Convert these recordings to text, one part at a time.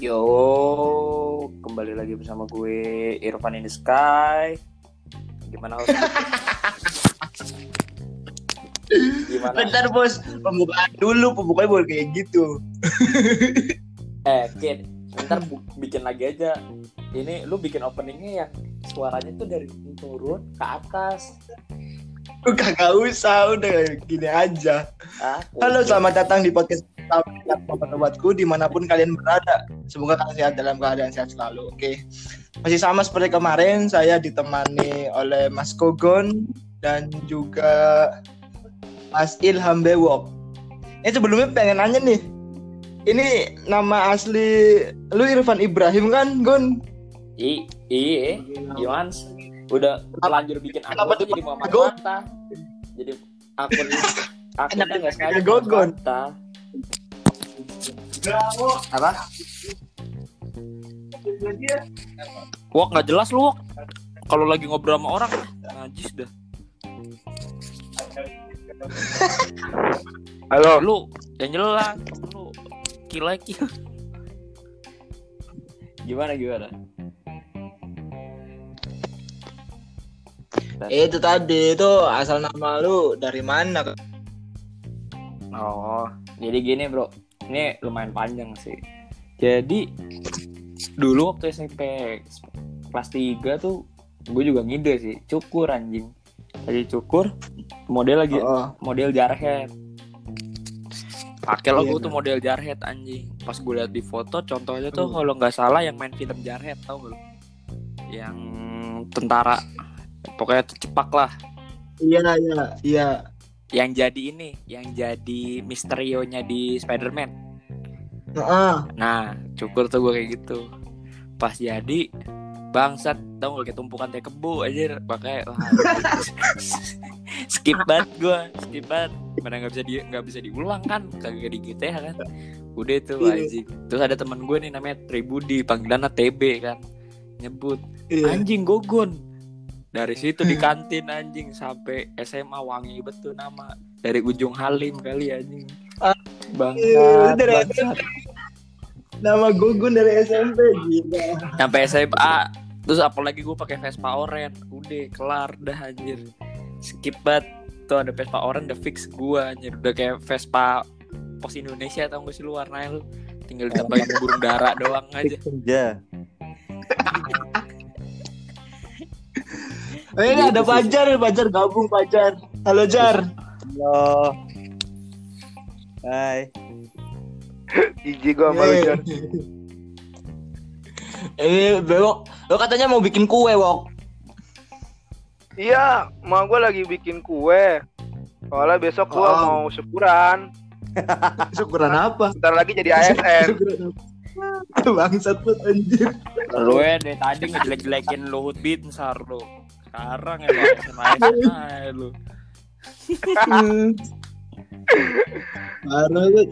Yo, kembali lagi bersama gue Irfan in the Sky. Gimana host? Gimana? Bentar bos, pembukaan dulu, pembukanya boleh kayak gitu. Eh, Kid, ntar bu- bikin lagi aja. Ini lu bikin openingnya yang suaranya tuh dari turun ke atas. Kagak usah, udah gini aja. Ah, Halo, selamat datang di podcast sobat-sobatku di mana pun kalian berada. Semoga kalian sehat dalam keadaan sehat selalu. Oke, masih sama seperti kemarin, saya ditemani oleh Mas Kogon dan juga Mas Ilham Bewok. Ini sebelumnya pengen nanya nih, ini nama asli lu Irfan Ibrahim kan, Gon? I, iya, gimana? Udah terlanjur bikin akun tuh jadi Muhammad Mata. Jadi akun akunnya Kenapa nggak dipakai Gogon? Mata. Apa? Wok nggak jelas lu Wok. Kalau lagi ngobrol sama orang, najis dah. Halo, Lu yang jelas, lu kila kila. Gimana gimana? Eh, itu tadi itu asal nama lu dari mana? Oh, jadi gini bro, ini lumayan panjang sih. Jadi dulu waktu SMP kelas 3 tuh gue juga ngide sih, cukur anjing. Tadi cukur, model lagi Oh, model jarhead. Pakai logo Iya, tuh model jarhead anjing. Pas gue liat di foto, contohnya tuh Hmm. kalau nggak salah yang main film jarhead tau gak? Yang tentara, pokoknya cepak lah. iya iya iya. Yang jadi ini, yang jadi misterionya di Spider-Man. Heeh. Nah, cukur tuh gue kayak gitu. Pas jadi bangsat tau gak kayak tumpukan teh kebo aja pakai skip banget gue skip banget. Mana nggak bisa di nggak bisa diulang kan kagak di GTA kan. Udah itu Iya. anjing. Terus ada teman gue nih namanya Tribudi panggilannya TB kan. Nyebut Iya. anjing gogon. Dari situ di kantin anjing sampai SMA wangi betul nama. Dari ujung Halim kali anjing. Ah, bangsat iya, bangsat Nama Gugun dari SMP gila. sampai SMA terus apalagi gue pakai Vespa Oren udah kelar dah anjir skip banget tuh ada Vespa Oren udah fix gue anjir udah kayak Vespa pos Indonesia tau gak sih lu warnanya lu tinggal ditambahin burung dara doang aja kerja. Eh, ini Gitu ada sih. Pajar, Pajar gabung Pajar. Halo Jar. Halo. Hai. Jijik gua sama lu, Eh. Jar. Ini Bewok, lo katanya mau bikin kue, Wok. Iya, mau gua lagi bikin kue. Soalnya besok gua Oh. mau syukuran. Syukuran apa? Bentar lagi jadi ASN. Syukuran apa? Bangsat lu anjir. lu ya dari tadi ngejelek-jelekin Luhut Binsar lu sekarang ya main aja lu Parah lu.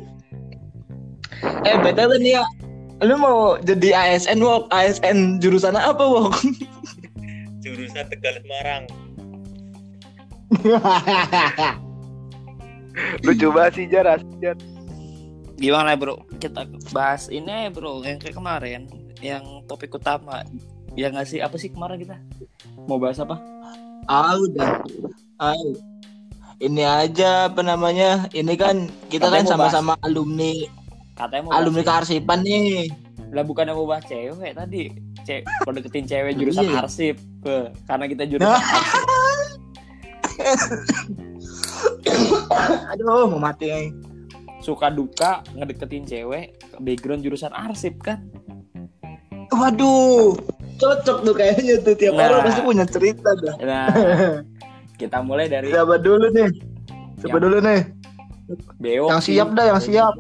Eh, BTW nih ya. Lu mau jadi ASN, Wok? ASN jurusan apa, Wok? Jurusan Tegal Semarang. Lucu banget sih Jar, gimana bro kita bahas ini bro yang kayak kemarin yang topik utama ya nggak sih apa sih kemarin kita mau bahas apa Ah udah. Ah, ini aja apa namanya? Ini kan kita Katanya kan sama-sama alumni katanya mau alumni kearsipan nih. lah bukannya mau bahas cewek tadi cewek kalau deketin cewek jurusan Iya. arsip karena kita jurusan Nah. arsip Aduh, mau mati suka duka ngedeketin cewek background jurusan arsip kan Waduh, cocok tuh kayaknya tuh tiap Nah. orang pasti punya cerita dah. nah kita mulai dari Siapa dulu nih? Siapa Yang- dulu nih? Beo Yang siap dah, yang siap.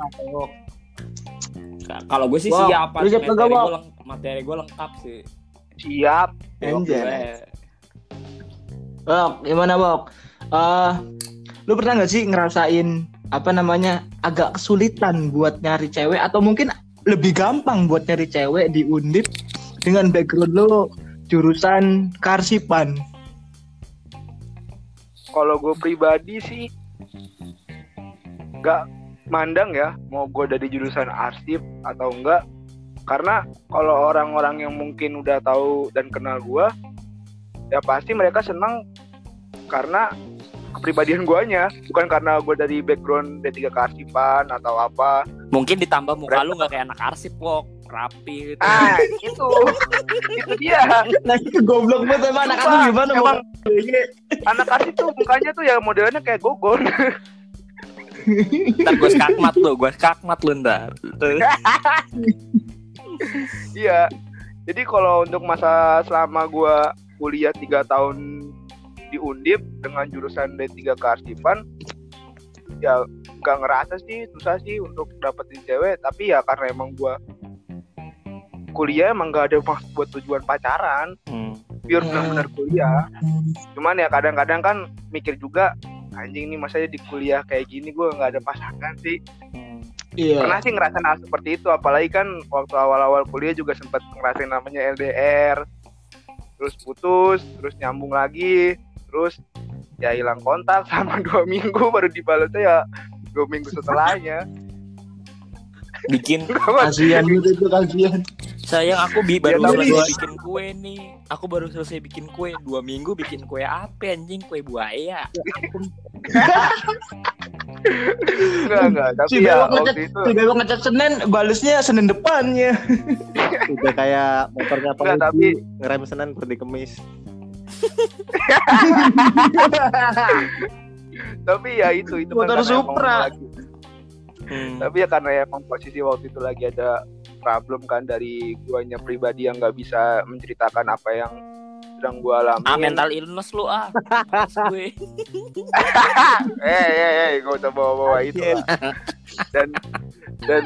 Kalau gue sih Wow, siap siap materi gue leng- materi gue lengkap sih Siap. Anjay. gue Bok, gimana Bok? Eh, lu pernah nggak sih ngerasain apa namanya agak kesulitan buat nyari cewek atau mungkin lebih gampang buat nyari cewek di Undip dengan background lu jurusan karsipan? Kalau gue pribadi sih nggak mandang ya mau gue dari jurusan arsip atau enggak. Karena kalau orang-orang yang mungkin udah tahu dan kenal gua ya pasti mereka senang karena kepribadian guanya. Bukan karena gua dari background D3 kearsipan atau apa. Mungkin ditambah muka lu nggak kayak anak arsip wok. Rapi gitu. ah itu itu dia. Nah itu goblok banget emang anak anak gimana emang anak arsip tuh mukanya tuh ya modelnya kayak gogon Ntar gue skakmat lu, gue skakmat lu ntar. Iya. Jadi kalau untuk masa selama gua kuliah tiga tahun di Undip dengan jurusan D3 kearsipan ya nggak ngerasa sih susah sih untuk dapetin cewek tapi ya karena emang gua kuliah emang gak ada maksud buat tujuan pacaran Hmm. pure benar-benar kuliah cuman ya kadang-kadang kan mikir juga anjing nih masanya di kuliah kayak gini gua nggak ada pasangan sih Hmm. Iya. pernah sih ngerasain hal seperti itu apalagi kan waktu awal-awal kuliah juga sempat ngerasain namanya LDR terus putus terus nyambung lagi terus ya hilang kontak sama dua minggu baru dibalasnya ya dua minggu setelahnya Bikin Kasihan gitu itu kasihan. Sayang aku bi baru Ya, tapi- selesai bikin kue nih. Aku baru selesai bikin kue dua minggu bikin kue apa anjing kue buaya. enggak enggak tapi Si ya ngecat, itu si ngecat Senin, balesnya Senin depannya. Udah kayak motornya Enggak, Pak tapi- ngerem Senin berhenti Kemis. tapi ya itu itu Motor karena emang Supra. Hmm. tapi ya karena emang posisi waktu itu lagi ada problem kan dari guanya pribadi yang nggak bisa menceritakan apa yang sedang gua alami Ah mental illness lu ah. Gue. eh eh eh gak usah bawa-bawa itu lah. dan dan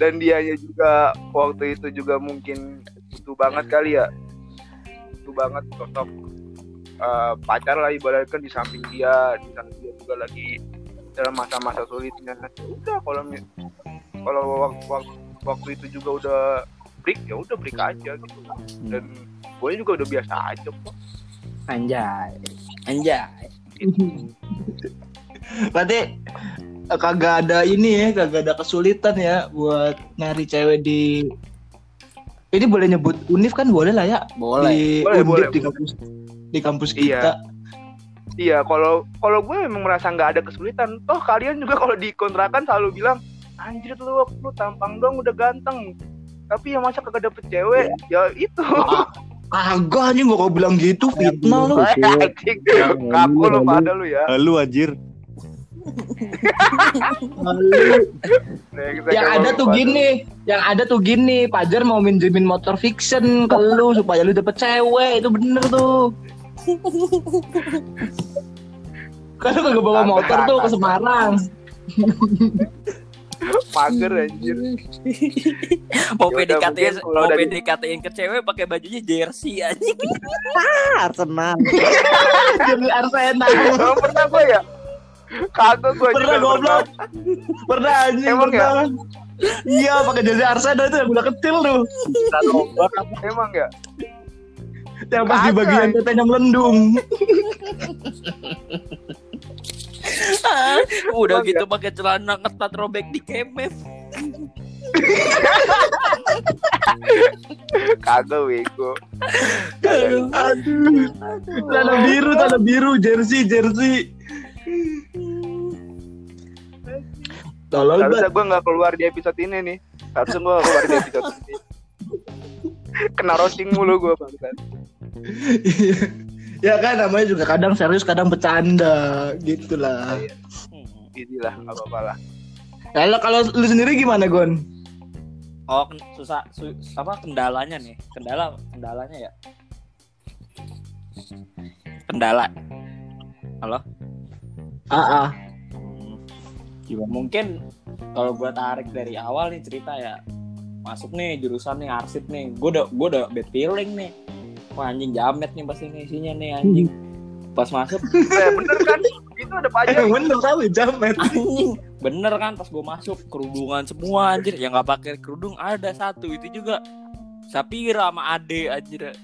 dan dianya juga waktu itu juga mungkin butuh banget kali ya butuh banget sosok eh, pacar lah ibaratkan di samping dia di samping dia juga lagi dalam masa-masa sulitnya Ya udah kalau kalau waktu, waktu, waktu itu juga udah break ya udah break aja gitu dan gue juga udah biasa aja kok Anjay. Anjay. Berarti eh, kagak ada ini ya, kagak ada kesulitan ya buat nyari cewek di ini boleh nyebut univ kan boleh lah ya Boleh. di Boleh, Undip, boleh, di boleh. kampus di kampus Iya. kita Iya, kalau kalau gue memang merasa nggak ada kesulitan. Toh kalian juga kalau di kontrakan selalu bilang, anjir lu, lu tampang dong udah ganteng. Tapi ya masa kagak dapet cewek? Ya itu. agak anjing gua kau bilang gitu fitnah lu Anjing, Kaku lu pada lu ya. Lu anjir. Yang ada tuh gini yang ada tuh gini Pajar mau minjemin motor fiction ke lu supaya lu dapet cewek itu bener tuh kan lu kagak bawa motor tuh ke Semarang Mager anjir. Mau Ya PDKT mau PDKT-in ke cewek pakai bajunya jersey anjing. Arsenal. jadi Arsenal pernah gue ya? Kagak gue pernah goblok pernah anjing Emang ya? pernah iya pakai jersey Arsenal itu yang udah kecil tuh Emang ya? Yang pas di bagian tetenya melendung Udah Emang gitu pakai celana ketat robek di kemes. Kagak wego. aduh tanah biru tanah biru jersey jersey tolol Harusnya banget gue nggak keluar di episode ini nih. Harusnya gue keluar di episode ini. Kena roasting mulu gue bangsa. Ya kan namanya juga kadang serius kadang bercanda gitulah Inilah nggak apa-apa lah. kalau kalau lu sendiri gimana Gon Oh, susah su- apa kendalanya nih? Kendala kendalanya ya. Kendala. Halo? ah ah Hmm, Gimana? Mungkin kalau gua tarik dari awal nih cerita ya. Masuk nih jurusan nih arsip nih. Gua udah gua udah bad feeling nih. Wah anjing jamet nih pas ini isinya nih anjing. Pas masuk Eh, bener kan? Itu ada pajak. eh bener tahu jamet anjing bener kan pas gue masuk kerudungan semua anjir yang nggak pakai kerudung ada satu itu juga Sapira sama Ade anjir